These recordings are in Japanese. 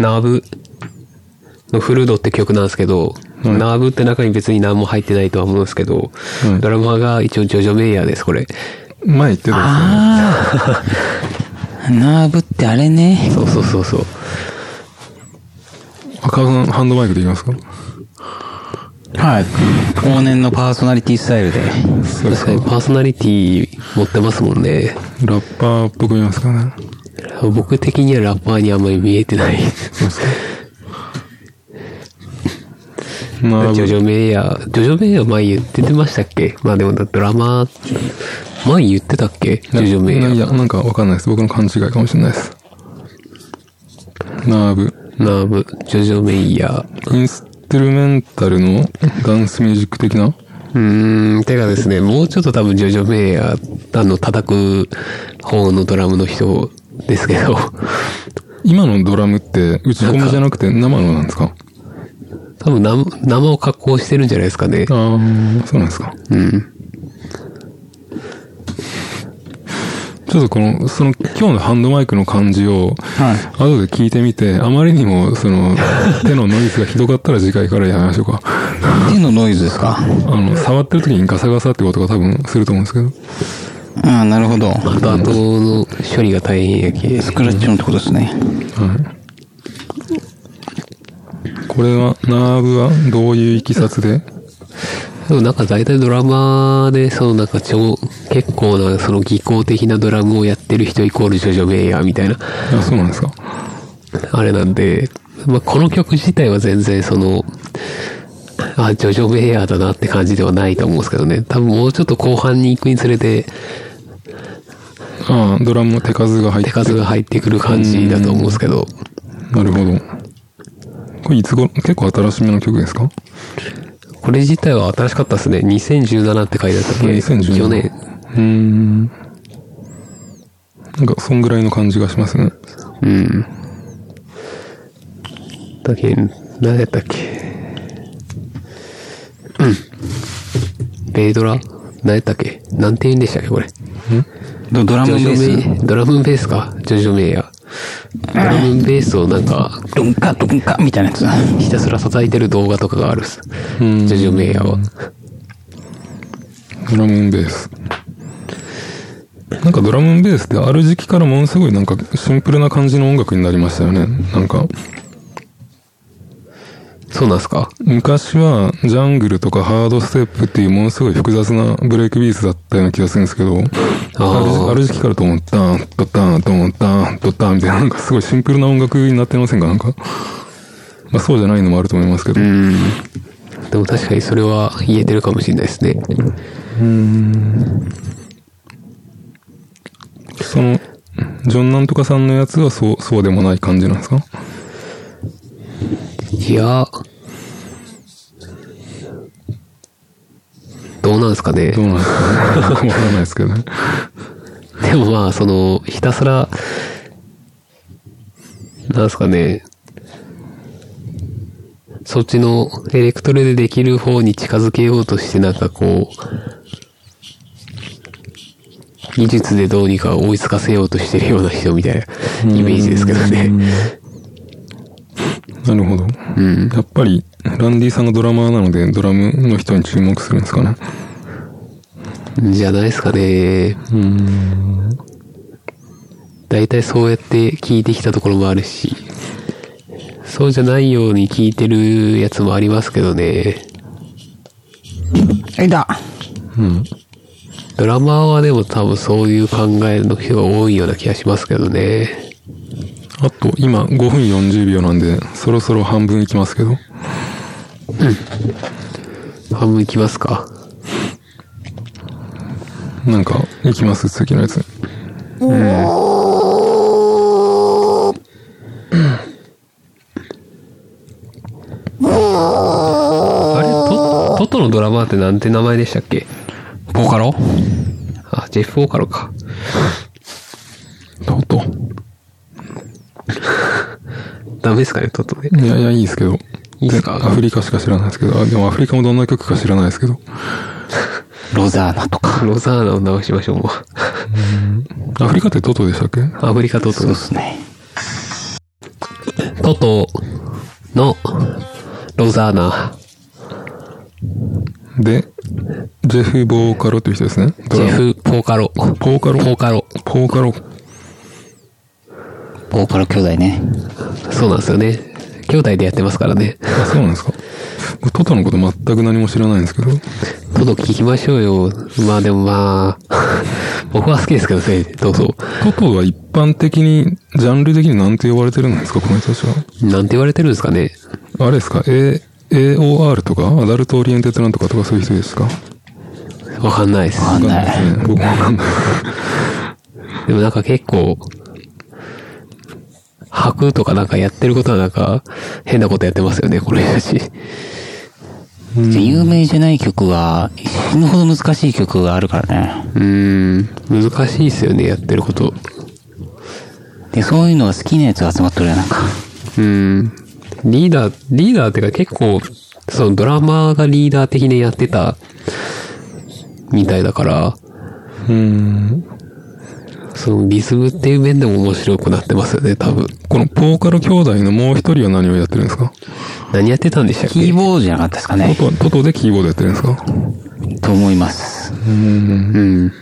ナーブのフルードって曲なんですけど、はいナーブって中に別に何も入ってないとは思うんですけど、はいドラマーが一応ジョジョ・メイヤーです、これ。前言ってたああ。ナーブってあれね。そうそうそうそう。赤さん、ハンドマイクでいきますか？はい。往年のパーソナリティスタイルで。そう確かにパーソナリティ持ってますもんね。ラッパーっぽく見えますかね。僕的にはラッパーにあんまり見えてない。そうですか。ナーブ。ジョジョ・メイヤー、ジョジョ・メイヤー前言ってましたっけ？まあでもドラマー、前言ってたっけ？ジョジョ・メイヤー。いや、なんかわかんないです。僕の勘違いかもしれないです。ナーブ。ナーブ、ジョジョ・メイヤー。インストゥルメンタルのダンスミュージック的な？うーん、てかですね、もうちょっと多分ジョジョ・メイヤー、あの、叩く方のドラムの人ですけど、今のドラムって打ち込みじゃなくて生のなんですか？多分生生を加工してるんじゃないですかね。ああ、そうなんですか。うん。ちょっとこの、その今日のハンドマイクの感じを、はい。後で聞いてみて、あまりにも、その、手のノイズがひどかったら次回からやめましょうか。手のノイズですか？あの、触ってる時にガサガサってことが多分すると思うんですけど。ああ、なるほど。あと後の処理が大変やけ。スクラッチ音ってことですね。はい。これは、ナーブはどういういきさつで？でもなんか大体ドラマーで、そのなんか超、結構なその技巧的なドラムをやってる人イコールジョジョ・メイヤーみたいな、あ、そうなんですか。あれなんで、まあ、この曲自体は全然その、あ、ジョジョ・メイヤーだなって感じではないと思うんですけどね。多分もうちょっと後半に行くにつれて、ああ、ドラムの手数が入って手数が入ってくる感じだと思うんですけど、なるほど。これいつ頃、結構新しめの曲ですか？これ自体は新しかったですね。2017って書いてあったっけ？2017去年。うーん。なんか、そんぐらいの感じがしますね。うん。だけど、何やったっけ？うん。ベイドラ？何やったっけ？なんて言うんでしたっけこれ？ドドラムベーメイ、ドラムベースか？ジョジョメイヤー。ドラムベースをなんか、ス。ドンカドンカみたいなやつ。ひたすら叩いてる動画とかがあるっす。ジうんョジョメイヤーは。ドラムンベース。なんかドラムンベースってある時期からものすごいなんかシンプルな感じの音楽になりましたよね。なんか、そうなんすか？昔はジャングルとかハードステップっていうものすごい複雑なブレイクビーツだったような気がするんですけど、ある時期からと思ったん、とったん、と思ったん、とったんみたいななんかすごいシンプルな音楽になってませんか？なんか。まあそうじゃないのもあると思いますけど。うん。でも確かにそれは言えてるかもしれないですね。その、ジョンなんとかさんのやつはそう、そうでもない感じなんですか？いや、どうなんですかねど。うなんですかねわからないですけどね。でもまあ、その、ひたすら、なんですかね、そっちのエレクトロでできる方に近づけようとしてなんかこう、技術でどうにか追いつかせようとしてるような人みたいなイメージですけどね。なるほど。うん。やっぱり、ランディさんがドラマーなので、ドラムの人に注目するんですかね。じゃないですかね。うん。大体そうやって聞いてきたところもあるし、そうじゃないように聞いてるやつもありますけどね。えいだうん。ドラマーはでも多分そういう考えの人が多いような気がしますけどね。あと、今、5分40秒なんで、そろそろ半分いきますけど。半分いきますか。なんか、いきます？次のやつ。あれトトトのドラマーってなんて名前でしたっけ？ボーカロ？あ、ジェフ・オーカロか。トト。ダメですかね、トトで。いやいや、いいですけど。いいっすか？アフリカしか知らないですけど。あ、でもアフリカもどんな曲か知らないですけど。ロザーナとか。ロザーナを直しましょう、もう。アフリカってトトでしたっけ？アフリカトトそうですね。トトトのロザーナ、で、ジェフ・ボーカロという人ですね。ジェフ・ポーカロ。ポーカロポーカロ。ポーカロ。ボーカル兄弟ね。そうなんですよね。兄弟でやってますからね。あ、そうなんですか？僕トトのこと全く何も知らないんですけど。トト聞きましょうよ。まあでもまあ、僕は好きですけどね、どうぞ。トトは一般的に、ジャンル的に何て呼ばれてるんですか、この人たちは。なんて言われてるんですかね。あれですか ?A、AOR とか adult oriented なんとかとかそういう人ですか？わかんないです。わかんないですね。僕もわかんない。でもなんか結構、吐くとかなんかやってることはなんか変なことやってますよね、この人たち。で有名じゃない曲が、死ぬほど難しい曲があるからね。うーん、難しいですよね、やってること。で、そういうのが好きなやつが集まっとるやなんか。うーん。リーダー、リーダーっていうか結構、そのドラマーがリーダー的にやってた、みたいだから、うん。そのリズムっていう面でも面白くなってますよね、多分。このポーカロ兄弟のもう一人は何をやってるんですか？何やってたんでしたっけ？キーボードじゃなかったですかね。トトトトでキーボードやってるんですか？と思います。うん。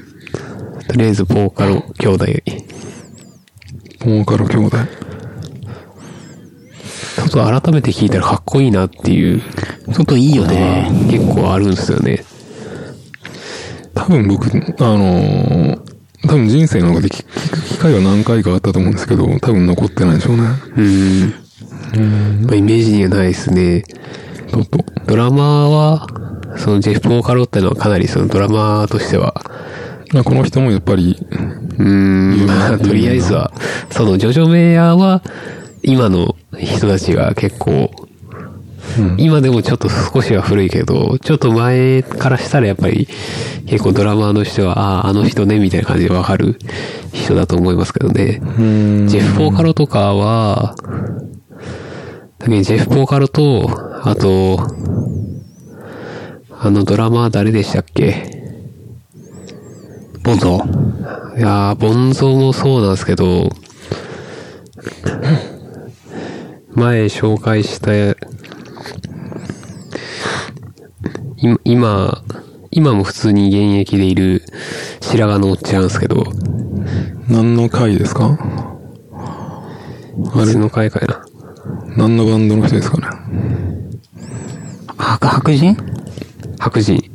とりあえず、ポーカロ兄弟。ポーカロ兄弟。ちょっと改めて聞いたらかっこいいなっていう、ちょっといいよね。結構あるんですよね。多分僕、あのー多分人生の中で聞聞く機会は何回かあったと思うんですけど、多分残ってないでしょうね。うん。まあ、イメージにはないですね。トト。ドラマーは、そのジェフ・ポーカロってのはかなりそのドラマーとしては、まあこの人もやっぱり、うーん、まあ、とりあえずは、そのジョジョ・メイヤーは、今の人たちが結構、今でもちょっと少しは古いけど、ちょっと前からしたらやっぱり結構ドラマーの人は、ああ、あの人ね、みたいな感じでわかる人だと思いますけどね。ジェフ・ポーカロとかは、だけどジェフ・ポーカロと、あと、あのドラマー誰でしたっけ？ボンゾいやー、ボンゾーもそうなんですけど、前紹介した、い今、今も普通に現役でいる白髪のおっちゃんですけど、何の回ですか？あれの回かいな。何のバンドの人ですかね？白、白人？白人。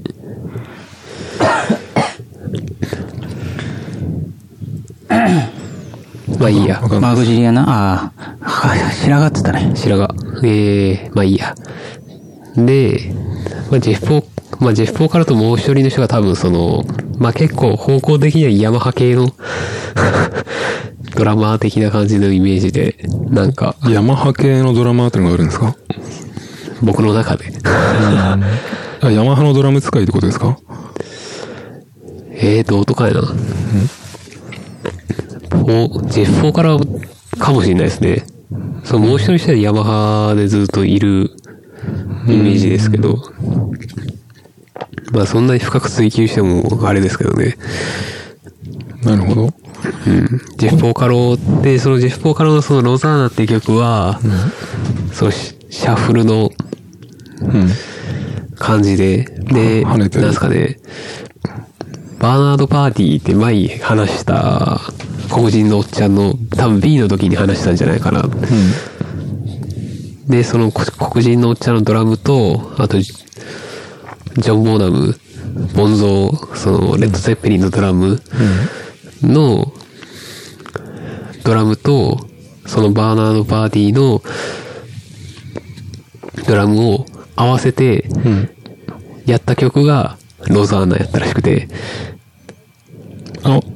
まあいいや。マグジリアな。ああ、白髪って言ったね。白髪。ええー、まあいいや。で、まあ、ジェフ・ポー、まあ、ジェフ・ポーカルともう一人の人が多分その、まあ、結構方向的にはヤマハ系の ドラマー的な感じのイメージで、なんか。ヤマハ系のドラマーってのがあるんですか？僕の中であ、ヤマハのドラム使いってことですか？ええー、どうとかやな。うん F4、Z4 からかもしれないですね。そのもう一人したらヤマハでずっといるイメージですけど、まあそんなに深く追求してもあれですけどね。なるほど。うん。ジェフ・ポーカローって、そのジェフ・ポーカローのそのロザーナっていう曲は、うん、そう、シャッフルの感じで、うん、で、なんですかね、バーナード・パーティーって前に話した黒人のおっちゃんの、多分 B の時に話したんじゃないかな。で、そのこ黒人のおっちゃんのドラムと、あと、ジョン・ボーナム、ボンゾー、その、レッド・ゼッペリンのドラムの、ドラムと、そのバーナード・パーティーのドラムを合わせて、やった曲が、ロザーナやったらしくて、あ、え、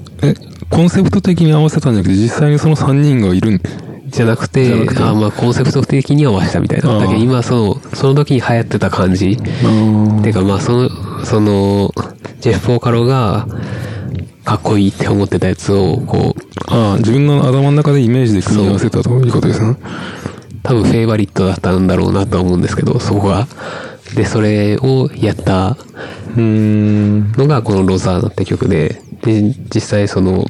コンセプト的に合わせたんじゃなくて、実際にその3人がいるんじゃなくて、くてあまあコンセプト的には合わせたみたいな。だけど今その、その時に流行ってた感じ。あてかまあその、その、ジェフ・ポーカロが、かっこいいって思ってたやつを、こう、ああ、自分の頭の中でイメージで組み合わせたということですね。多分フェイバリットだったんだろうなとは思うんですけど、そこが。で、それをやった。のがこのロザーナって曲で、で、実際その、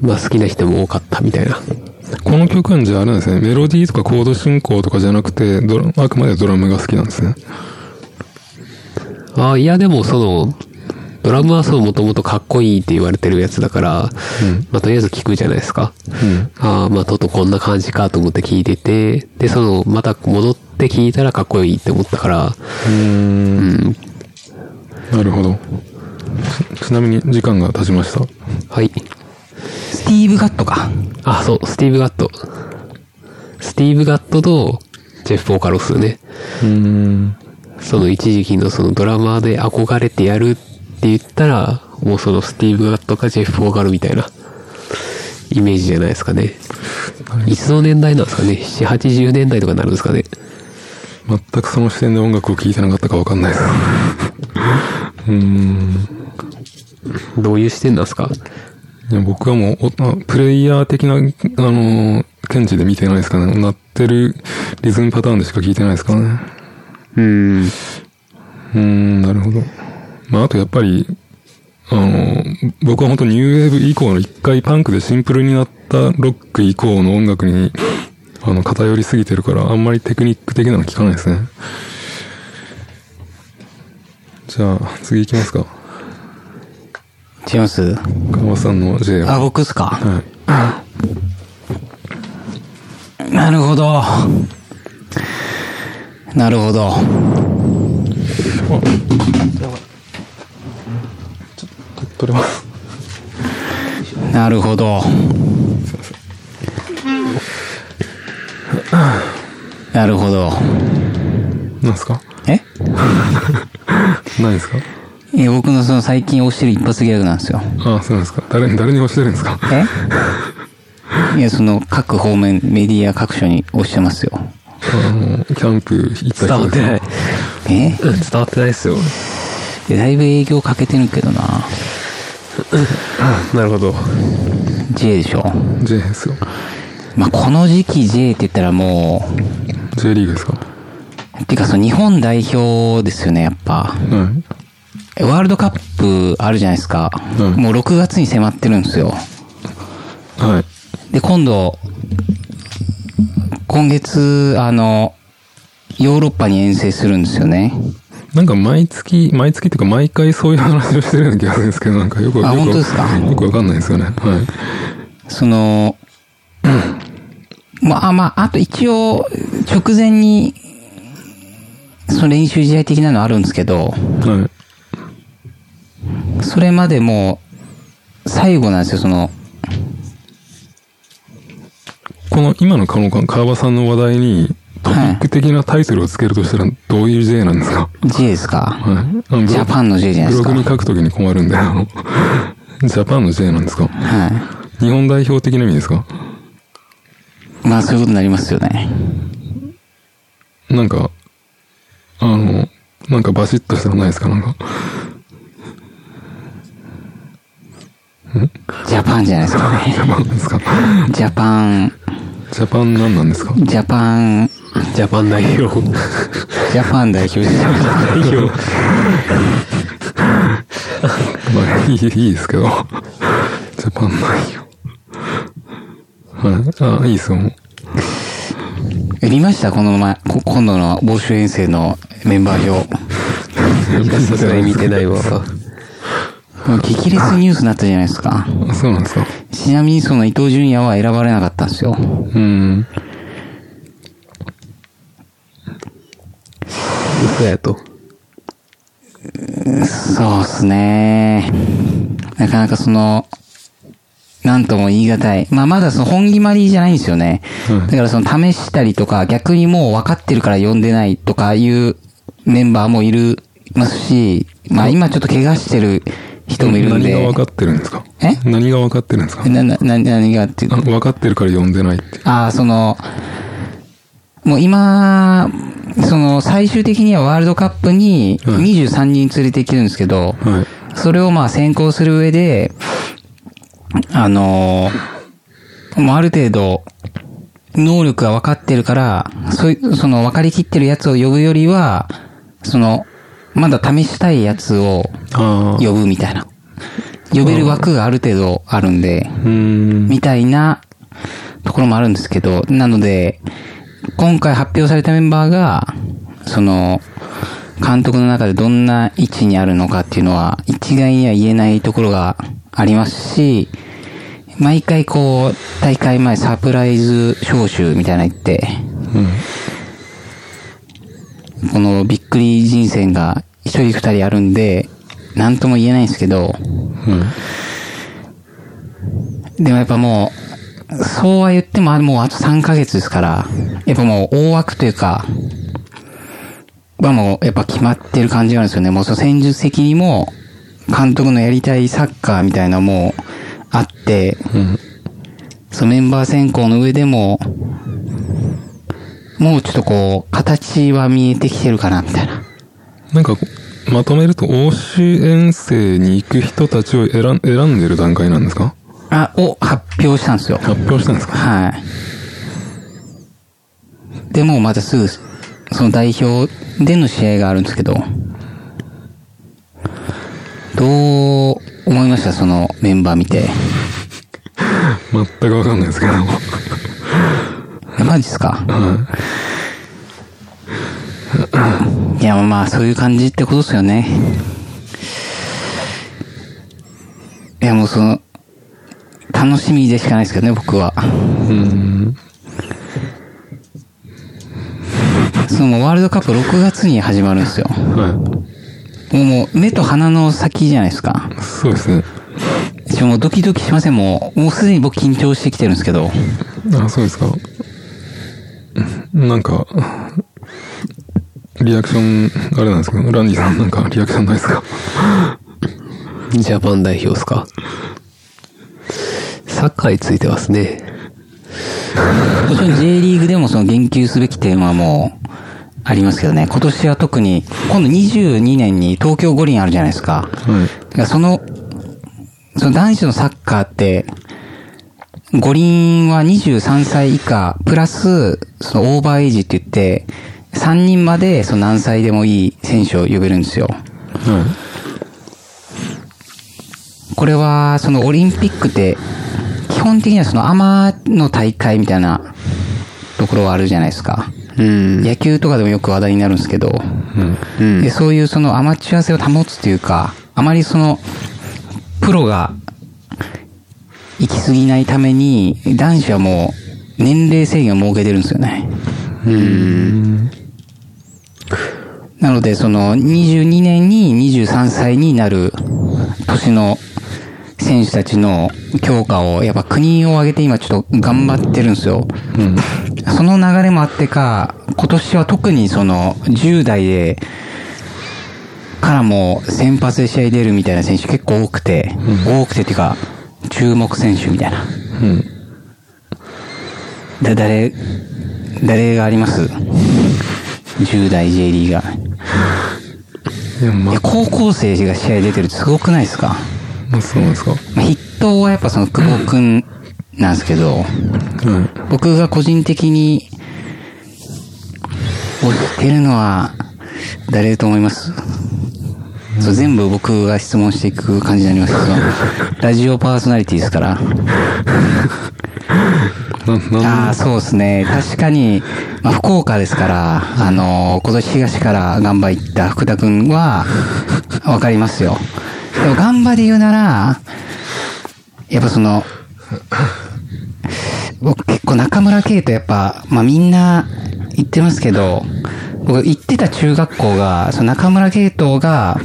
まあ好きな人も多かったみたいな。この曲はじゃああれなんですね。メロディーとかコード進行とかじゃなくて、ドラあくまでドラムが好きなんですね。ああ、いやでもその、ドラムはそうもともとかっこいいって言われてるやつだから、まあとりあえず聞くじゃないですか。うん。ああ、まあとっとこんな感じかと思って聞いてて、で、その、また戻って聞いたらかっこいいって思ったから、うーん。うん。なるほど。ちちなみに時間が経ちました？はい。スティーブ・ガットか。あ、そう、スティーブ・ガット。スティーブ・ガットと、ジェフ・ボーカロスね。うーん。その一時期のそのドラマーで憧れてやるって言ったら、もうそのスティーブ・ガットかジェフ・フォーガルみたいなイメージじゃないですかね。いつの年代なんですかね ?7、80年代とかになるんですかね全くその視点で音楽を聴いてなかったかわかんないです。うーん。どういう視点なんですか？いや僕はもうプレイヤー的な、あのー、見地で見てないですかね。鳴ってるリズムパターンでしか聞いてないですからね。うーん。うーん、なるほど。まあ、あとやっぱり、あの、僕は本当ニューウェーブ以降の一回パンクでシンプルになったロック以降の音楽に、あの、偏りすぎてるから、あんまりテクニック的なの聞かないですね。じゃあ、次行きますか。違います？川さんの J あ、は。僕っすか？はい。なるほど。なるほど。取れます。なるほど。なるほど。なんですか？え？何ですか？いや僕のその最近推してる一発ギャグなんですよ。ああ、そうなんですか？誰、誰に押してるんですか？え？いや、その各方面、メディア各所に推してますよ。あの、キャンプ行った伝わってない。え？うん伝わってないですよ。だいぶ営業かけてるけどな。なるほど。J でしょ。J ですよ。まあ、この時期 J って言ったらも J リーグですか？う、てかその日本代表ですよね、やっぱ。はい。ワールドカップあるじゃないですか。うんもう6月に迫ってるんですよ。はい。で、今度、今月、あの、ヨーロッパに遠征するんですよね。なんか毎月、毎月っていうか毎回そういう話をしてるような気がするんですけど、なんかよく、あよく本当ですか？よくわかんないですよね。はい。その、まあまあ、あと一応、直前に、その練習試合的なのあるんですけど、はい。それまでもう、最後なんですよ、その、この今の川川場さんの話題にトピック的なタイトルをつけるとしたらどういう J なんですか？J ですか？はい。ジャパンの J じゃないですか？ブログに書くときに困るんで、あの、ジャパンの J なんですか？は日本代表的な意味ですか？い。まあそういうことになりますよね。なんか、あの、なんかバシッとしたのないですか？なんか。ジャパンじゃないですか？ね。ジャパンですか？ジャパン、ジャパン何なんですか？ジャパン、ジャパン代表。ジャパン代表ですよ。代表。まあ、いい、いいですけど。ジャパン代表。はい。あ、いいですよ。もうえ見ました？この前、こ今度の募集遠征のメンバー表。さすがに見てないわ。激烈ニュースになったじゃないですか。あ そうなんですか。ちなみにその伊藤純也は選ばれなかったんですよ。うん。嘘やと？そうっすね。なかなかその、なんとも言い難い。まあまだその本決まりじゃないんですよね。うんだからその試したりとか、逆にもう分かってるから呼んでないとかいうメンバーもいる、ますし、まあ今ちょっと怪我してる人もいるんで。何が分かってるんですか？え？何が分かってるんですか？な、な、な何がっていう分かってるから呼んでないって。ああ、その、もう今、その最終的にはワールドカップにはい23人連れてきてるんですけど、はい。それをまあ先行する上で、あのーもうある程度、能力が分かってるから、そういう、その分かりきってるやつを呼ぶよりは、その、まだ試したいやつを。呼ぶみたいな。呼べる枠がある程度あるんで、うん。みたいなところもあるんですけど、なので、今回発表されたメンバーが、その、監督の中でどんな位置にあるのかっていうのは、一概には言えないところがありますし、毎回こう、大会前サプライズ招集みたいなの言って、このびっくり人選が一人二人あるんで、なんとも言えないんですけど、でもやっぱもう、そうは言っても、あもうあと3ヶ月ですから、やっぱもう大枠というか、はもうやっぱ決まってる感じがあるんですよね。もうその戦術的にも、監督のやりたいサッカーみたいなのもあって、そのメンバー選考の上でも、もうちょっとこう、形は見えてきてるかな、みたいな。なんか、まとめると、欧州遠征に行く人たちを選ん選んでる段階なんですか？あ、を発表したんですよ。発表したんですか？はい。でもまたすぐ、その代表での試合があるんですけど、どう思いました？そのメンバー見て。全くわかんないですけど。えマジっすか？はいや、まあ、そういう感じってことですよね。いや、もうその、楽しみでしかないですけどね、僕は。い。うん。そのワールドカップ6月に始まるんですよ。はもうもう目と鼻の先じゃないですか。い。そうですね。ちょもうドキドキしません、もう。もうすでに僕緊張してきてるんですけど。あ、そうですか。なんか、リアクション、あれなんですけど、ランディさんなんかリアクションないですか？ジャパン代表ですか？サッカーについてはですね。もちろん J リーグでもその言及すべきテーマもありますけどね。今年は特に、今度22年に東京五輪あるじゃないですか。はい。だからその、その男子のサッカーって、五輪は23歳以下、プラス、そのオーバーエイジって言って、3人までその何歳でもいい選手を呼べるんですよ。はこれは、そのオリンピックって、基本的にはそのアマの大会みたいなところはあるじゃないですか。うん。野球とかでもよく話題になるんですけど。うんで、そういうそのアマチュア性を保つというか、あまりその、プロが行き過ぎないために、男子はもう年齢制限を設けてるんですよね。うん。なので、その22年に23歳になる年の選手たちの強化を、やっぱ国を挙げて今ちょっと頑張ってるんですよ。うん。その流れもあってか、今年は特にその10代で、からも先発で試合出るみたいな選手結構多くて、多くてっていうか、注目選手みたいな。うん。で、誰、誰があります？?10 代 J リーガー。いや、まいや、高校生が試合出てるってすごくないですか？あ、そうですか。まあ筆頭はやっぱその久保くんなんですけど、はい。僕が個人的に推してるのは誰だと思います、そう全部僕が質問していく感じになりますけど、ラジオパーソナリティですから。ああ、そうですね。確かに、まあ、福岡ですから、あのー今年東からガンバ行った福田くんは、わかりますよ。でもガンバで言うなら、やっぱその、僕結構中村圭とやっぱ、まあみんな言ってますけど、僕行ってた中学校が、その中村圭斗が、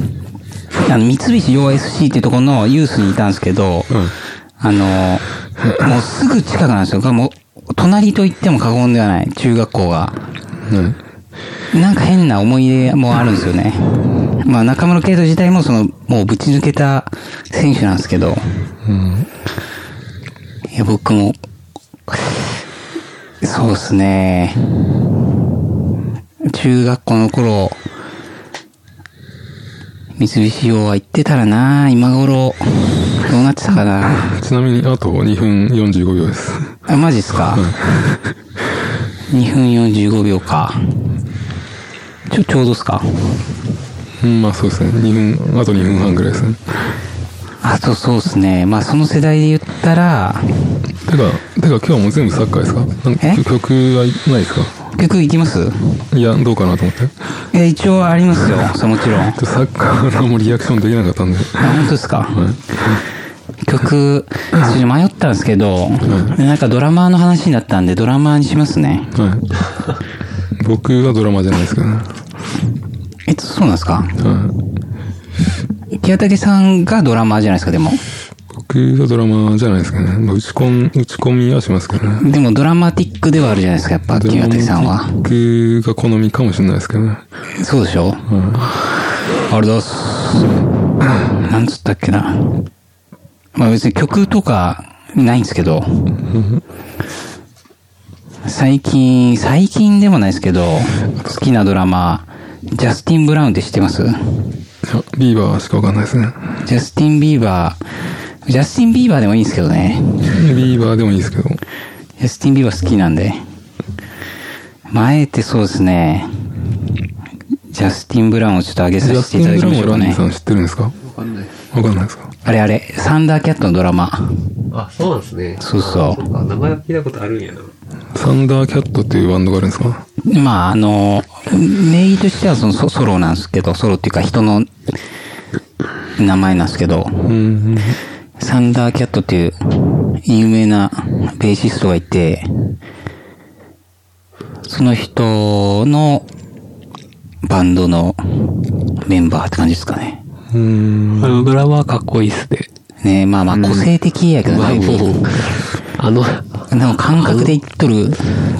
あの、三菱洋 SC っていうところのユースにいたんですけど、うんあの、もうすぐ近くなんですよ。もう、隣と言っても過言ではない、中学校が。はい。なんか変な思い出もあるんですよね。まあ中村圭斗自体もその、もうぶち抜けた選手なんですけど、うん。いや、僕も、そうですね。中学校の頃、三菱洋は行ってたらな今頃、どうなってたかな？ちなみに、あと2分45秒です。あ、マジっすか ?2 分45秒か。ちょ、ちょうどっすか？うん、まあそうですね。2分、あと2分半ぐらいですね。あとそうですね。まあその世代で言ったら、てか、てか今日はもう全部サッカーですか？曲はないですか？曲いきます？いや、どうかなと思って。え、一応ありますよ。そうもちろん。あ、サッカーのもリアクションできなかったんで。本当ですか、曲、ちょっと迷ったんですけど、なんかドラマーの話になったんで、ドラマーにしますね。はい。僕はドラマじゃないですけどね。えっと、そうなんですか？はい。清武さんがドラマーじゃないですか、でも。僕はドラマじゃないですけどね。まあ、打ち込ん、打ち込みはしますけどね。でもドラマティックではあるじゃないですか、やっぱ、清武さんは。僕が好みかもしれないですけどね。そうでしょ？あれだっす。なんつったっけな。まあ別に曲とかないんですけど、最近、最近でもないですけど、好きなドラマー、ジャスティン・ブラウンって知ってます？ビーバーしかわかんないですね。ジャスティン・ビーバー、ジャスティン・ビーバーでもいいんですけどね。ビーバーでもいいですけど。ジャスティン・ビーバー好きなんで。まあ、あえてそうですね。ジャスティン・ブラウンをちょっと上げさジャスティン・せていただブラウンはランディきましょうかね。さん知ってるんですか？わかんない。わかんないですか？あれあれ、サンダーキャットのドラマー。あ、そうなんですね。そうそう名前は聞いたことあるんやな。サンダーキャットっていうバンドがあるんですか？まあ、あの、名義としてはそのソソロなんですけど、ソロっていうか人の名前なんですけど、うん。サンダーキャットっていう有名なベーシストがいて、その人のバンドのメンバーって感じですかね。うん。あのドラマはかっこいいっすね。ねまあまあ個性的やけど、まあだいぶもう、あの、でも感覚で言っとる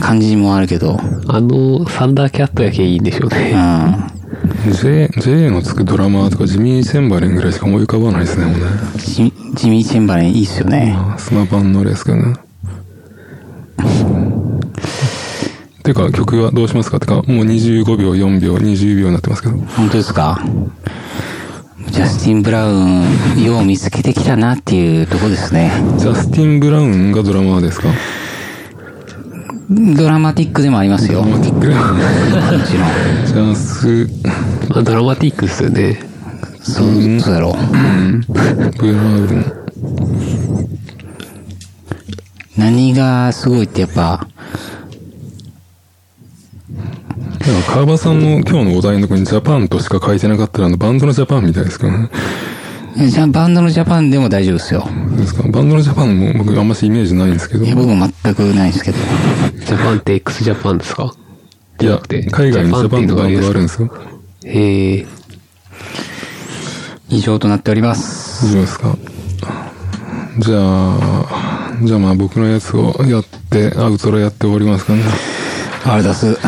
感じもあるけど、あの、サンダーキャットやけいいんでしょううね。ん。J、J のつくドラマーとかジミー・チェンバレンぐらいしか思い浮かばないですね、もうね。ジジミー・チェンバレンいいっすよね。あスマパンのレースけどね。てか、曲はどうしますか？てか、もう25秒、4秒、20秒になってますけど。本当ですか？ジャスティン・ブラウン、よう見つけてきたなっていうとこですね。ジャスティン・ブラウンがドラマーですか？ドラマティックでもありますよ。もドラマティックちろん。ジャス、まあ、ドラマティックっすよね。そう、そうやろう。ブラウン。何がすごいってやっぱ、川場さんの今日のお題のとこにジャパンとしか書いてなかったら、あの、バンドのジャパンみたいですけどね。じゃあバンドのジャパンでも大丈夫ですよ。どうですか？バンドのジャパンも僕あんましイメージないんですけど。いや、僕も全くないですけど。ジャパンって x ジャパンですか？いや、海外にジャパンとバンドがあるんですよ。へえ。以上となっております。以上ですか？じゃあ、じゃあまあ僕のやつをやって、アウトロやって終わりますかね。あれだす。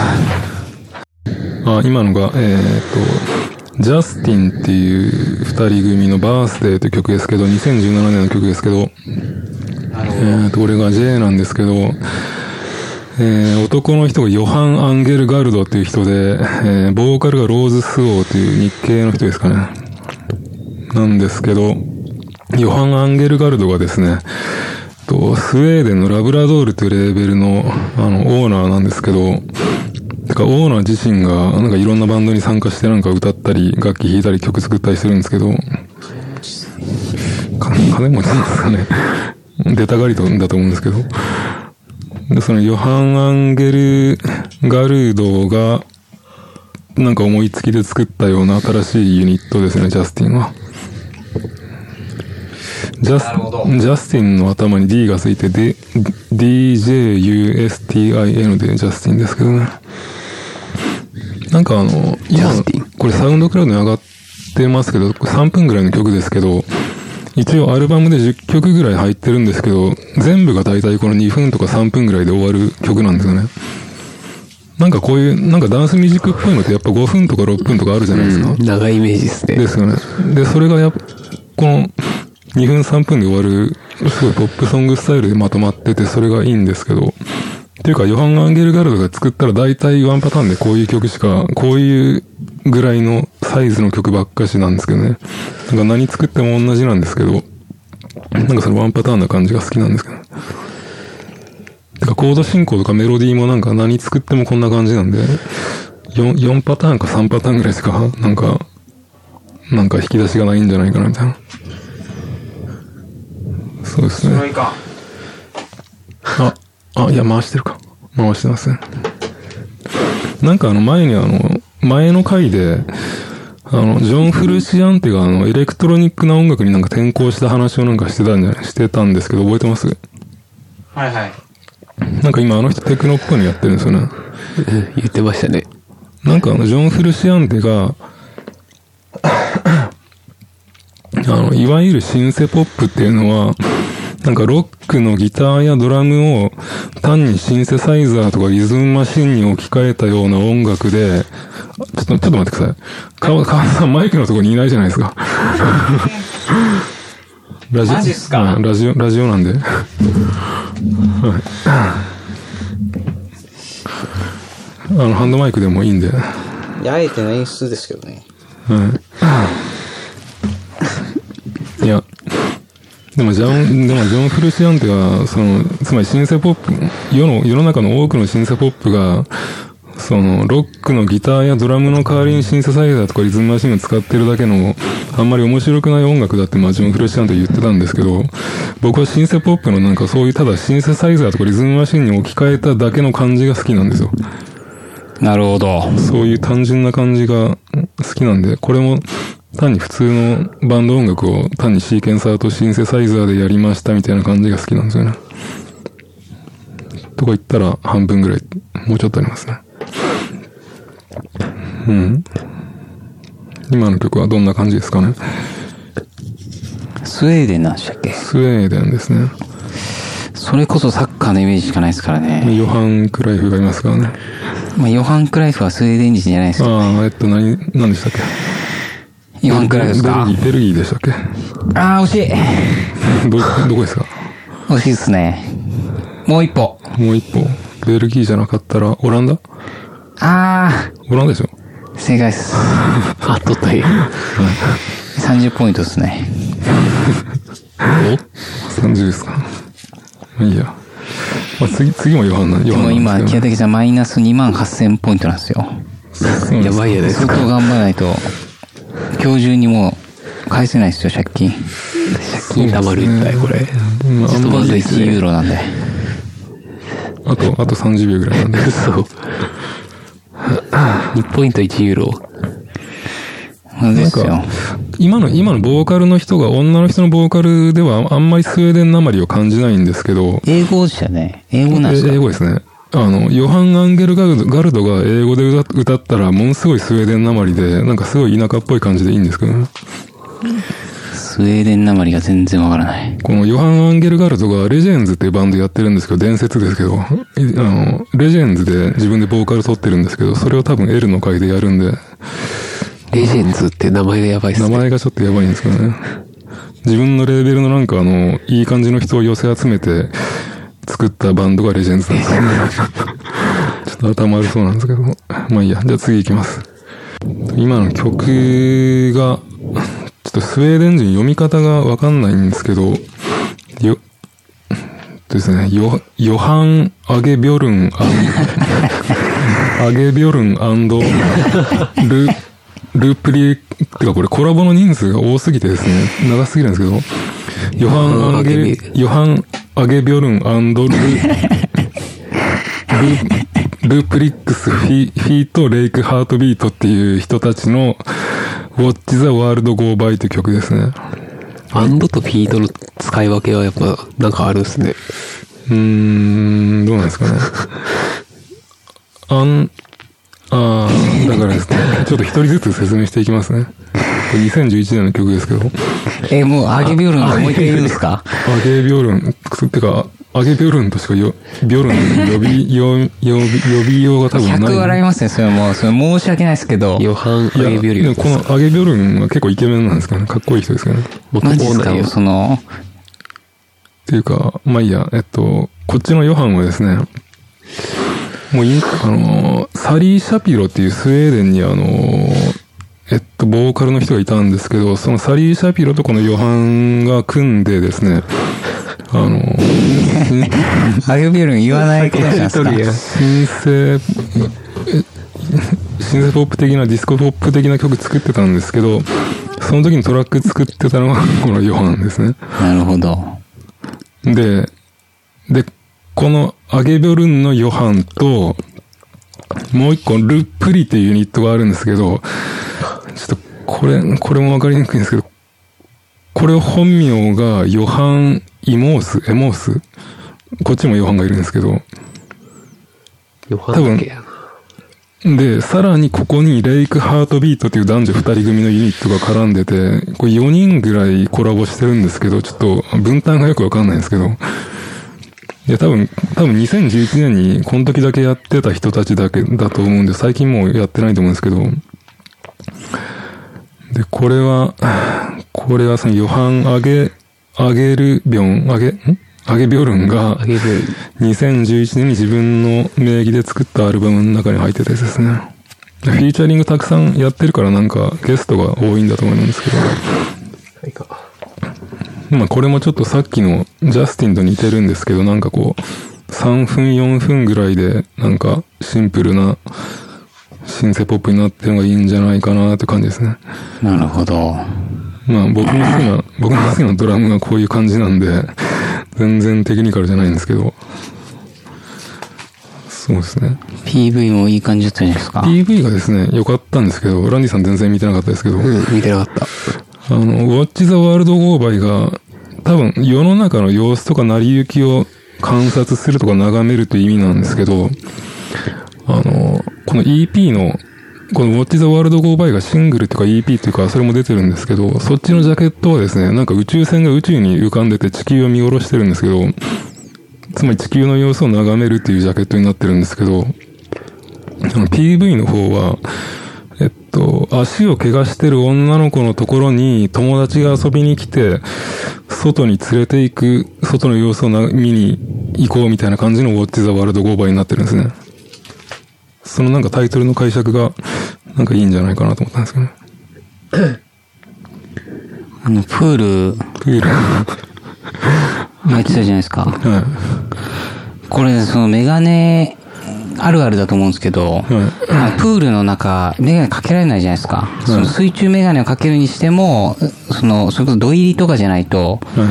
あ、今のが、えー、と、ジャスティンっていう二人組のバースデーという曲ですけど、2017年の曲ですけど、えー、と、これが J なんですけど、えー、男の人がヨハン・アンゲルガルドっていう人で、えー、ボーカルがローズ・スオーという日系の人ですかね。なんですけど、ヨハン・アンゲルガルドがですね、と、スウェーデンのラブラドールというレーベルの、あの、オーナーなんですけど、てか、オーナー自身が、なんかいろんなバンドに参加してなんか歌ったり、楽器弾いたり曲作ったりするんですけど、か金持ちなんですかね。出たがりとだと思うんですけど。で、そのヨハン・アンゲル・ガルードが、なんか思いつきで作ったような新しいユニットですね、ジャスティンは。ジャスジャスティンの頭に D がついて、D、DJUSTIN でジャスティンですけどね。なんかあの、今これサウンドクラウドに上がってますけど、3分ぐらいの曲ですけど、一応アルバムで10曲ぐらい入ってるんですけど、全部が大体この2分とか3分ぐらいで終わる曲なんですよね。なんかこういう、なんかダンスミュージックっぽいのってやっぱ5分とか6分とかあるじゃないですか。うん長いイメージですね。ですよね。で、それがやっぱ、この2分3分で終わる、すごいポップソングスタイルでまとまってて、それがいいんですけど、っていうか、ヨハン・アンゲルガルドが作ったら大体ワンパターンでこういう曲しか、こういうぐらいのサイズの曲ばっかしなんですけどね。なんか何作っても同じなんですけど、なんかそのワンパターンな感じが好きなんですけど。てか、コード進行とかメロディーもなんか何作ってもこんな感じなんで、4, 4パターンか3パターンぐらいしか、なんか、なんか引き出しがないんじゃないかなみたいな。そうですね。か。あ、あ、いや、回してるか。回してません。なんかあの前にあの、前の回で、あの、ジョン・フルシアンテがあの、エレクトロニックな音楽になんか転向した話をなんかしてたんじゃないしてたんですけど、覚えてます？はいはい。なんか今あの人テクノっぽいのやってるんですよね。う ん言ってましたね。なんかあの、ジョン・フルシアンテが、あの、いわゆるシンセポップっていうのは、なんかロックのギターやドラムを単にシンセサイザーとかリズムマシンに置き換えたような音楽で、ちょっと、ちょっと待ってください。川川田さんマイクのところにいないじゃないですか。ラジオ、マジっすか？うんラジオ、ラジオなんで。はい。あの、ハンドマイクでもいいんで。あえての演出ですけどね。はい。でもジャン、でもジョン・フルシアンテは、その、つまりシンセポップ、世の、世の中の多くのシンセポップが、その、ロックのギターやドラムの代わりにシンセサイザーとかリズムマシンを使ってるだけの、あんまり面白くない音楽だって、まあ、ジョン・フルシアンテ言ってたんですけど、僕はシンセポップのなんかそういう、ただシンセサイザーとかリズムマシンに置き換えただけの感じが好きなんですよ。なるほど。そういう単純な感じが好きなんで、これも単に普通のバンド音楽を単にシーケンサーとシンセサイザーでやりましたみたいな感じが好きなんですよね。とか言ったら半分ぐらい、もうちょっとありますね。うん。今の曲はどんな感じですかね？スウェーデンなんでしたっけ？スウェーデンですね。それこそサッカーのイメージしかないですからね。ヨハン・クライフがいますからね。まあ、ヨハン・クライフはスウェーデン人じゃないですか。ああ、えっと、何、何でしたっけ？ヨハン・クライフですか？ベルギー、ベルギーでしたっけ？ああ、惜しい。ど、どこですか？惜しいですね。もう一歩。もう一歩。ベルギーじゃなかったら、オランダ？あオランダでしょあ、正解です。あ、取ったよ。30ポイントですね。?30 ですか？まあいいや。まあ、次、次もヨハンな、ヨハンなんですけどキヤテキさんマイナス2万8000ポイントなんですよ。すやばいじゃないですか。相当頑張らないと、今日中にもう返せないですよ、借金。借金溜まるいっぱい、これ。まあちょっとまずまずいっす1ユーね。ロなんで。あと、あと30秒ぐらいなんで。そう。1ポイント1ユーロ。そうですよ。今の、今のボーカルの人が、女の人のボーカルではあんまりスウェーデンなまりを感じないんですけど、英語でしたね。英語なんですかえ英語ですね。あの、ヨハン・アンゲルガルドが英語で歌歌ったら、ものすごいスウェーデンなまりで、なんかすごい田舎っぽい感じでいいんですけどね。スウェーデンなまりが全然わからない。このヨハン・アンゲルガルドがレジェンズっていうバンドやってるんですけど、伝説ですけど、いあの、レジェンズで自分でボーカル取ってるんですけど、それを多分 L の回でやるんで、レジェンズって名前がやばいっす名ね。前がちょっとやばいんですけどね。自分のレーベルのなんかあの、いい感じの人を寄せ集めて作ったバンドがレジェンズなんですよね。ちょっと頭悪そうなんですけど。まあいいや。じゃあ次行きます。今の曲が、ちょっとスウェーデン人読み方がわかんないんですけど、よ、ですね、ヨ、ヨハン・アゲビョルンアゲビョルンル、ループリ、ってかこれコラボの人数が多すぎてですね、長すぎるんですけど、ヨハン・アゲアゲ、ヨハン・アゲビョルンル、ル、ループリックス fea、feat. レイク・ハートビートっていう人たちの Watch the World Go By っていう曲ですね。バンドとフィードの使い分けはやっぱなんかあるんですね。うーん、どうなんですかね。あん、あーだからですね、ちょっと一人ずつ説明していきますね。これ2011年の曲ですけど、え、もうアゲビョルンがもう一回言うんですか？アゲビョルン、てか、アゲビョルンとしかよ、ビョルン呼び、よ、呼び、呼びようが多分ない。100笑いますね、それもう。それ申し訳ないですけど。ヨハン・アゲビョリでもこのアゲビョルンは結構イケメンなんですかね。かっこいい人ですからね。マジですか？その、っていうか、まあいいや、えっと、こっちのヨハンはですね、もうい、あの、サリー・シャピロっていうスウェーデンにあの、えっと、ボーカルの人がいたんですけど、そのサリー・シャピロとこのヨハンが組んでですね、あの、アゲビョルン言わないことにしたんですか新生、シンセポップ的なディスコポップ的な曲作ってたんですけど、その時にトラック作ってたのがこのヨハンですね。なるほど。で、で、このアゲビョルンのヨハンと、もう一個ルップリっていうユニットがあるんですけど、ちょっとこれ、これもわかりにくいんですけど、これ本名がヨハン・イモース、エモース？こっちもヨハンがいるんですけど、ヨハンだけ。で、さらにここにレイクハートビートっていう男女二人組のユニットが絡んでて、これ4人ぐらいコラボしてるんですけど、ちょっと分担がよくわかんないんですけど、で、多分、多分2011年にこの時だけやってた人たちだけだと思うんで、最近もうやってないと思うんですけど、で、これは、これはそのヨハン・アゲ、アゲルビョン、アゲ、ん？アゲビョルンがアゲビョルン2011年に自分の名義で作ったアルバムの中に入ってたやつですね。フィーチャリングたくさんやってるからなんかゲストが多いんだと思うんですけど、はいか。まあこれもちょっとさっきのジャスティンと似てるんですけど、なんかこう、3分4分ぐらいでなんかシンプルなシンセポップになってるのがいいんじゃないかなって感じですね。なるほど。まあ僕の好きな、僕の好きなドラムがこういう感じなんで、全然テクニカルじゃないんですけど、そうですね。PV もいい感じだったじゃないですか？PV がですね、良かったんですけど、ランディさん全然見てなかったですけど、うん、見てなかった。あの、Watch the World Go By が、多分世の中の様子とか成り行きを観察するとか眺めるという意味なんですけど、あの、この EP の、この Watch the World Go By がシングルっていうか EP っていうかそれも出てるんですけど、そっちのジャケットはですね、なんか宇宙船が宇宙に浮かんでて地球を見下ろしてるんですけど、つまり地球の様子を眺めるっていうジャケットになってるんですけど、あの PV の方は、えっと、足を怪我してる女の子のところに友達が遊びに来て、外に連れて行く、外の様子を見に行こうみたいな感じの Watch the World Go By になってるんですね。そのなんかタイトルの解釈が、なんかいいんじゃないかなと思ったんですけどね。あの、プール、プール。てたじゃないですか。い。これ、そのメガネ、あるあるだと思うんですけど、はい。まあプールの中、メガネかけられないじゃないですか。その水中メガネをかけるにしても、その、それこそ土入りとかじゃないと、はい。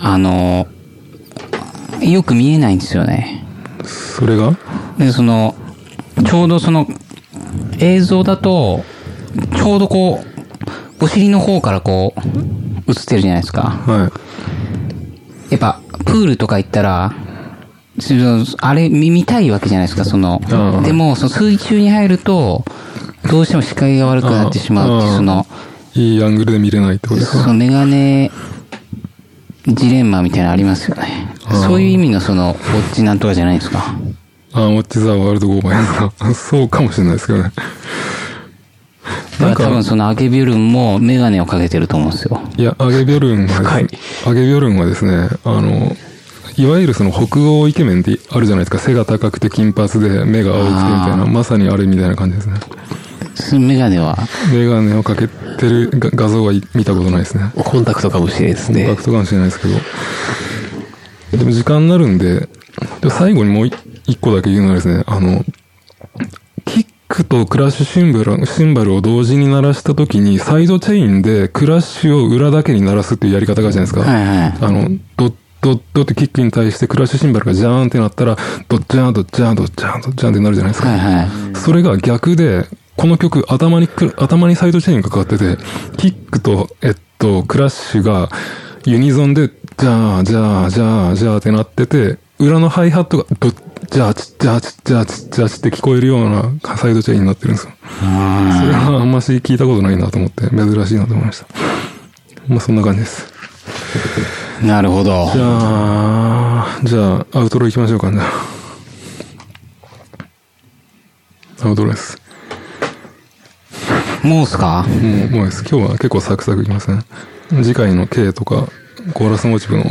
あの、よく見えないんですよね。それが？で、その、ちょうどその、映像だと、ちょうどこう、お尻の方からこう、映ってるじゃないですか。はい。やっぱ、プールとか行ったら、あれ見見たいわけじゃないですか、その。でも、その水中に入ると、どうしても視界が悪くなってしまうっていう、その、いいアングルで見れないってことですか？そのメガネ、ジレンマみたいなのありますよね。そういう意味のその、ウォッチなんとかじゃないですか。あ、ウォッチザワールドゴーバイですか。そうかもしれないですけどね。だから多分そのアゲビュルンもメガネをかけてると思うんですよ。いや、アゲビョルンはアゲビョルンはですね、あの、いわゆるその北欧イケメンってあるじゃないですか。背が高くて金髪で目が青くてみたいな、まさにあれみたいな感じですね。メガネは、メガネをかけてるが画像はい見たことないですね。コンタクトかもしれないですねコンパク。トかもしれないですけど。でも時間になるんで、で最後にもう一一個だけ言うのはですね、あの、キックとクラッシュシンバル、シンバルを同時に鳴らした時に、サイドチェインでクラッシュを裏だけに鳴らすっていうやり方があるじゃないですか。はいはいあの、ドッドッドってキックに対してクラッシュシンバルがジャーンってなったら、ドッジャーンドッジャーンドッジャーンドッジャーンってなるじゃないですか。はいはい。それが逆で、この曲、頭にく、頭にサイドチェーンがかかってて、キックと、えっと、クラッシュが、ユニゾンで、じゃあ、じゃあ、じゃあ、じゃあってなってて、裏のハイハットが、ドッ、じゃあ、ちっちゃちっちゃちっちゃちって聞こえるようなサイドチェーンになってるんですよ。それはあんまし聞いたことないなと思って、珍しいなと思いました。まあ、そんな感じです。なるほどじ。ゃあ、じゃあ、アウトロ行きましょうかね。アウトロです。もうっすか？もう、もうです。今日は結構サクサクいきますね。次回の K とか、コーラスモチブの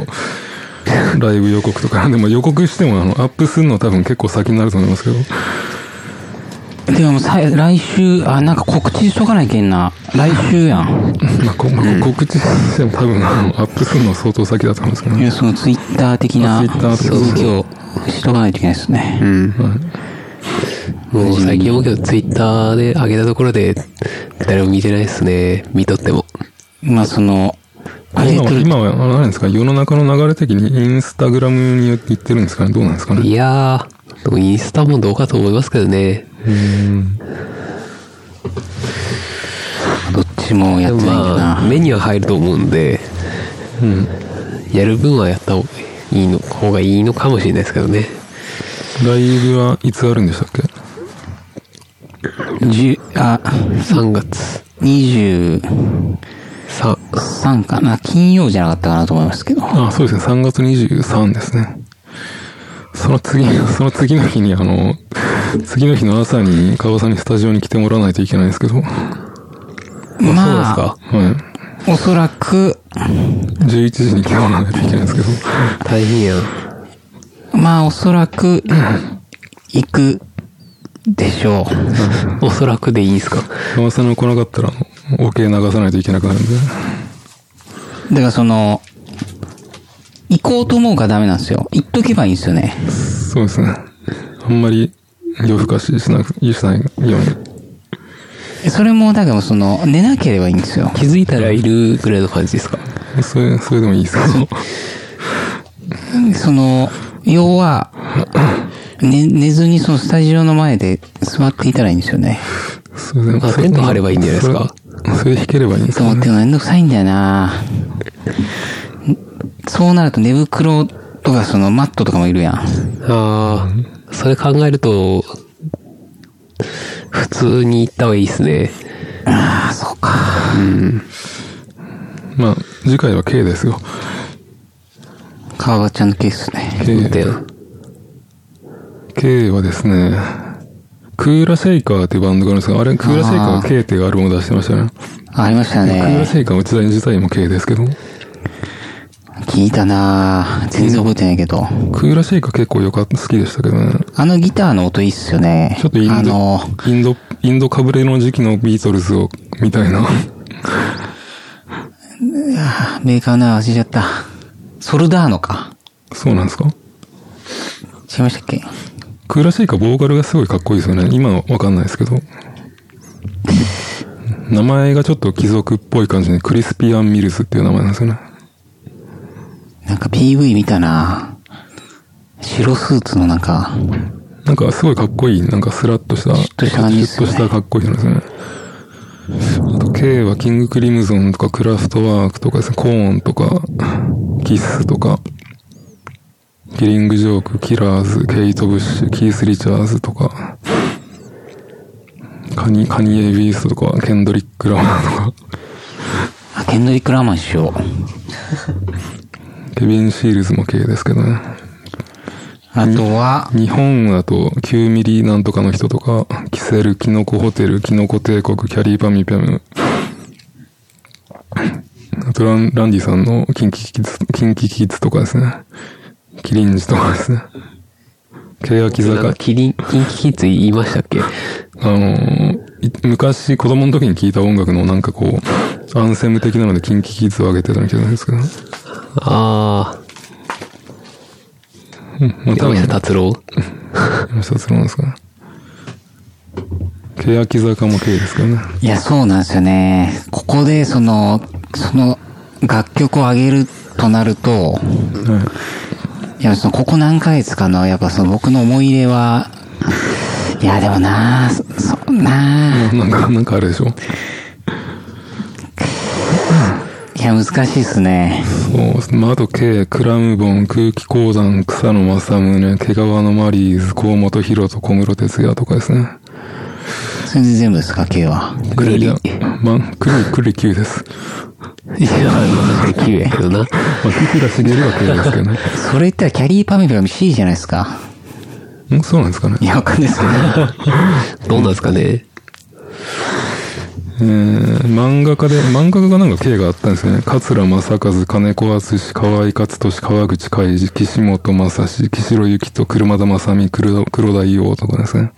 ライブ予告とか、でも予告してもあの、アップするの多分結構先になると思いますけど、でもさ、来週、あ、なんか告知しとかないけんな。来週やん。まあ、こまあ告知しても多分あの、アップするの相当先だと思うんですけどね。いや、そのツイッター的なあ Twitter とか続きをしとかないといけないですね。うん。もう最近思うけど、ツイッターで上げたところで、誰も見てないですね。見とっても。まあその、今は、今は、あですか、世の中の流れ的にインスタグラムに行ってるんですかね？どうなんですかいねやー、でもインスタもどうかと思いますけどね。うん。どっちもやってないんだまあ、な。目には入ると思うんで、うん。やる分はやった方がいいの、方がいいのかもしれないですけどね。ライブはいつあるんでしたっけ？十、あ、3月23 3、かな。金曜じゃなかったかなと思いますけど。あ、そうですね。3月23ですね。その次、その次の日に、あの、次の日の朝に川さんにスタジオに来てもらわないといけないんですけど。はい。まあ、おそらく、11時に来てもらわないといけないんですけど。大変やん。まあおそらく、行くでしょう。おそらくでいいんすか？川さんが来なかったら、あの、オケ流さないといけなくなるんで。だからその、行こうと思うからダメなんですよ。行っとけばいいんですよね。そうですね。あんまり夜更かししなく、しないように。それも、だからその、寝なければいいんですよ。気づいたらいるぐらいの感じですか？それ、それでもいいですけど。その、要は、寝、寝ずにそのスタジオの前で座っていたらいいんですよね。それでまあテント張ればいいんじゃないですか？それ弾ければいいんですと思ってめんどくさいんだよなそうなると寝袋とかそのマットとかもいるやん。ああ、それ考えると、普通に行った方がいいですね。ああ、そうか。うんまあ、次回は K ですよ。川場ちゃんのケースね。K、K はですね、クーラシェイカーっていうバンドがあるんですが、あれ、クーラシェイカーが K っていうアルバムを出してましたね。ありましたクーラね。シェイカーの時代自体も K ですけど、聞いたな全然覚えてないけど。クーラシェイカー結構よかった、好きでしたけどね。あのギターの音いいっすよね。ちょっとインド、あの、インド、インドかぶれの時期のビートルズを、みたいな。メーカーの名前忘れちゃった。ソルダーノか。そうなんですか？違いましたっけ？クーラシーボーカルがすごいかっこいいですよね。今はわかんないですけど。名前がちょっと貴族っぽい感じで、クリスピアン・ミルズっていう名前なんですよね。なんか PV 見たな白スーツのなんか、なんかすごいかっこいい、なんかスラッとした、シュッとした感じですよねシュッとしたかっこいい人なんですよね。あと K はキングクリムゾンとかクラフトワークとかですね、コーンとか、キスとか、キリングジョーク、キラーズ、ケイト・ブッシュ、キース・リチャーズとか、カニ、カニエ・ビーストとか、ケンドリック・ラマーとか、あ、ケンドリック・ラーマンしよう。ケビン・シールズも K ですけどね。あとは、日本だと9ミリなんとかの人とか、キセル、キノコホテル、キノコ帝国、キャリーパミュピャム。あとラン、ランディさんのキンキキッズ、キンキキッズとかですね。キリンジとかですね。欅なん坂か、、キリン、キンキキッズ言いましたっけ？あのい昔子供の時に聞いた音楽のなんかこう、アンセム的なのでキンキキッズを上げてたみたいなんですけど。あうん、まああ、多分、山下達郎？山下達郎なんですかね。欅坂も K ですからね。いや、そうなんですよね。ここで、その、その、楽曲を上げるとなると、はいや、その、ここ何ヶ月かの、やっぱその僕の思い入れは、いや、でもなそ、そ、な なんか、なんかあるでしょいや、難しいっすね。そうですね。まあ、あと、K、クラムボン、空気鉱山、草野正宗、毛皮のマリーズ、河本博と小室哲也とかですね。それで全部ですか、K は。くるりいやまあ、くるり、くるり9です。いや、確かに9やけどな。まあ、キキラしげるは K ですけどね。それ言ったらキャリーパミュパミ C じゃないですか。んそうなんですかねい。や、わかんないですけど。どうなんですかね。えー、漫画家で、漫画家がなんか K があったんですよね。桂正和、金子敦、河合勝利、川口海二、岸本正史、岸代幸と車田正美、黒黒田伊王とかですね。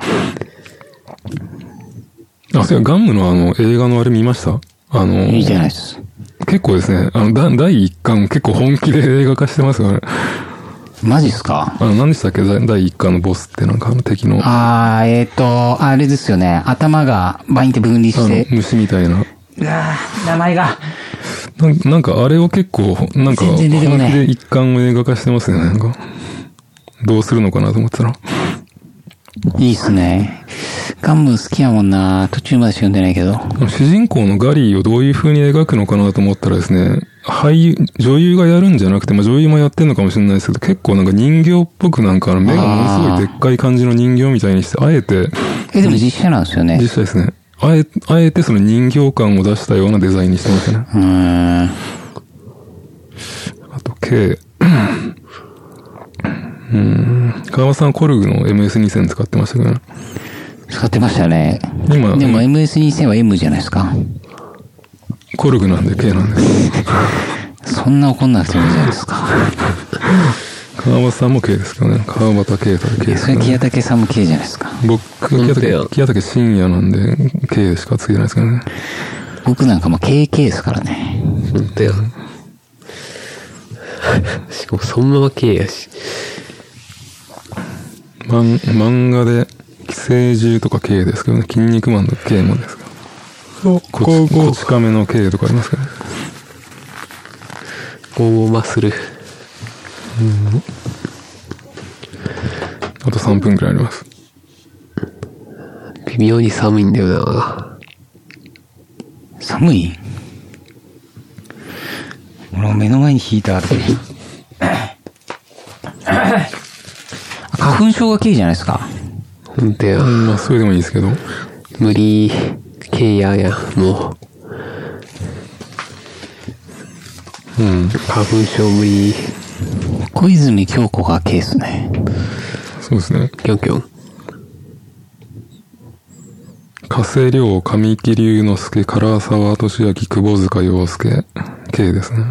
あ、そういや、ガンムのあの、映画のあれ見ましたあの、いいじゃないです。結構ですね、あの、だ第一巻結構本気で映画化してますよね。マジっすか？あの、何でしたっけ？第第一巻のボスってなんかあの敵の、ああー、えっ、ー、と、あれですよね。頭がバインって分離しのて。、虫みたいな。うわー名前が。なんなんかあれを結構、なんか、全然出てこない本気で一貫を映画化してますよね、なんか。どうするのかなと思ってたら。いいっすね。ガンム好きやもんな。途中までしか読んでないけど。主人公のガリーをどういう風に描くのかなと思ったらですね、俳優、女優がやるんじゃなくて、まあ女優もやってんのかもしれないですけど、結構なんか人形っぽくなんか目がものすごいでっかい感じの人形みたいにして、あえて、え、でも実写なんですよね。実際ですね、あえ、あえてその人形感を出したようなデザインにしてましたね。うーん。あと、K。うん。川間さんコルグの MS2000 使ってましたけどね。使ってましたね。今でも MS2000 は M じゃないですか。コルグなんで K なんです。そんな怒んなくてもいいじゃないですか。川端さんも K ですけどね。川端啓太で K ですそれ、けどね。木畑さんも K じゃないですか。僕、木本当や畑、木畑深夜なんで K しかつけてないですからね。僕なんかも KK ですからね。ほんとや。しかもそのまま系やし。漫漫画で、寄生獣とか K ですけどね。筋肉マンの K もですけど。こち、こち亀の K とかありますけどね。ゴーゴーマッスル。あと3分くらいあります。微妙に寒いんだよな。寒い？俺も目の前にヒーターあって。花粉症が K じゃないですか。ほんとやう。ん、まあそれでもいいですけど。無理系やや、もう。うん。花粉症無理。小泉京子が K ですね。そうですね。キョンキョン。加瀬亮、神木隆之介、唐沢俊明、窪塚洋介、K ですね。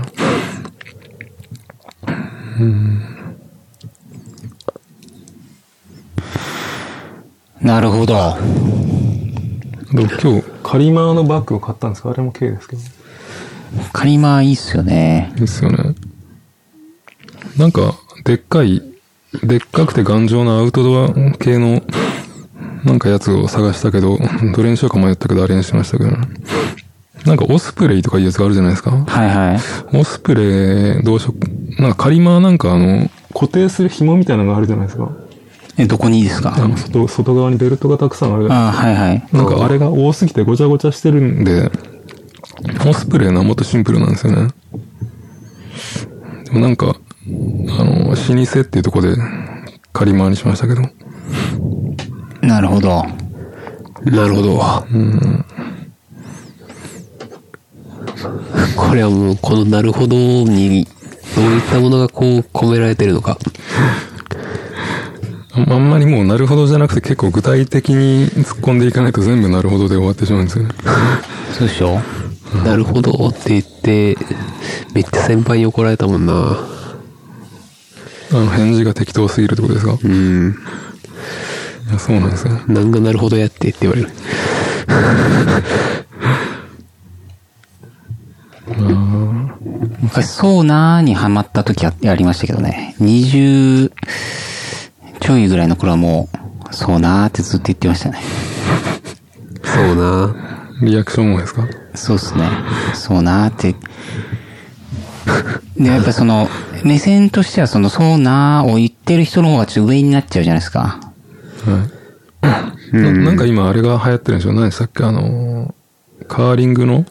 なるほど。でも今日、カリマーのバッグを買ったんですか？あれも K ですけど。カリマーいいっすよね。ですよね。なんか、でっかい、でっかくて頑丈なアウトドア系の、なんかやつを探したけど、どれにしようか迷ったけど、あれにしましたけど、なんかオスプレイとかいうやつがあるじゃないですか。はいはい。オスプレイ、どうしよう。なんかカリマーなんかあの、固定する紐みたいなのがあるじゃないですか。え、どこにいいですか？あの、外、外側にベルトがたくさんあるじゃないあはいはい。なんかあれが多すぎてごちゃごちゃしてるんで、オスプレイのはもっとシンプルなんですよね。でもなんか、あの、老舗っていうとこで借り回りしましたけど。なるほど。なるほど。これはもう、このなるほどに、どういったものがこう込められてるのか。ああんまりもうなるほどじゃなくて結構具体的に突っ込んでいかないと全部なるほどで終わってしまうんですよね。そうでしょ？なるほどって言って、めっちゃ先輩に怒られたもんな。あの、返事が適当すぎるってことですか？うん。いや、そうなんですよ。なんがなるほどやってって言われる。昔、そうなーにハマった時はやりましたけどね。20ちょいぐらいの頃はもう、そうなーってずっと言ってましたね。そうな。リアクションもですか？そうっすね。そうなーって。で、やっぱその、目線としてはその、そうなーを言ってる人の方がちょっと上になっちゃうじゃないですか。はい。ななんか今あれが流行ってるんでしょ？何でしたっけあの、カーリングの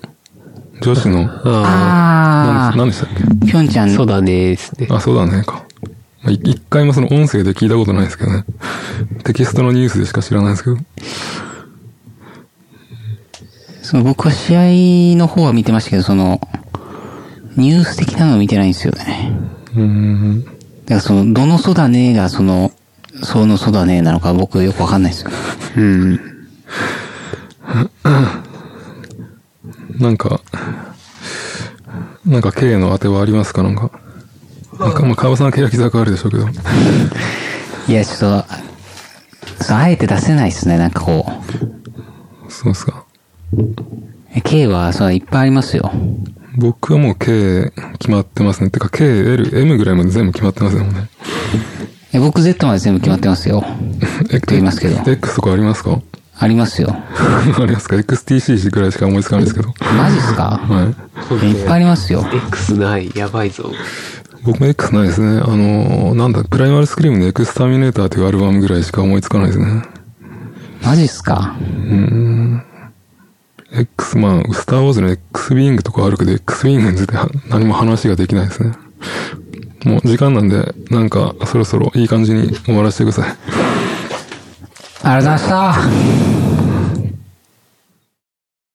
女子の、ああ何でしたっけ？ー、ぴょんちゃあ、んそうだね、つって。あ、そうだね、か。まあい一回もその音声で聞いたことないですけどね。テキストのニュースでしか知らないですけど。その僕は試合の方は見てましたけど、その、ニュース的なのを見てないんですよね。うーん。だからその、どのそだねがその、そのそだねなのか僕よくわかんないですよ。うん。なんか、なんか K の当てはありますか？なんか。なんか、まあ、川さんは欅坂あるでしょうけど。いや、ちょっと、そう、あえて出せないですね、なんかこそうですか。う。え K は、そう、いっぱいありますよ。僕はもう K 決まってますね。てか K、L、M ぐらいまで全部決まってますよね。え僕 Z まで全部決まってますよ。と言いますけど。X とかありますか？ありますよ。ありますか ?XTC ぐらいしか思いつかないですけど。マジっすか？はい。いっぱいありますよ。X ない。やばいぞ。僕も X ないですね。あの、なんだ、プライマルスクリームのエクスターミネーターというアルバムぐらいしか思いつかないですね。マジっすか？X、まあ、スターウォーズの X ウィングとかあるけど、X ウィングについては何も話ができないですね。もう時間なんで、なんか、そろそろいい感じに終わらせてください。ありがとうございました。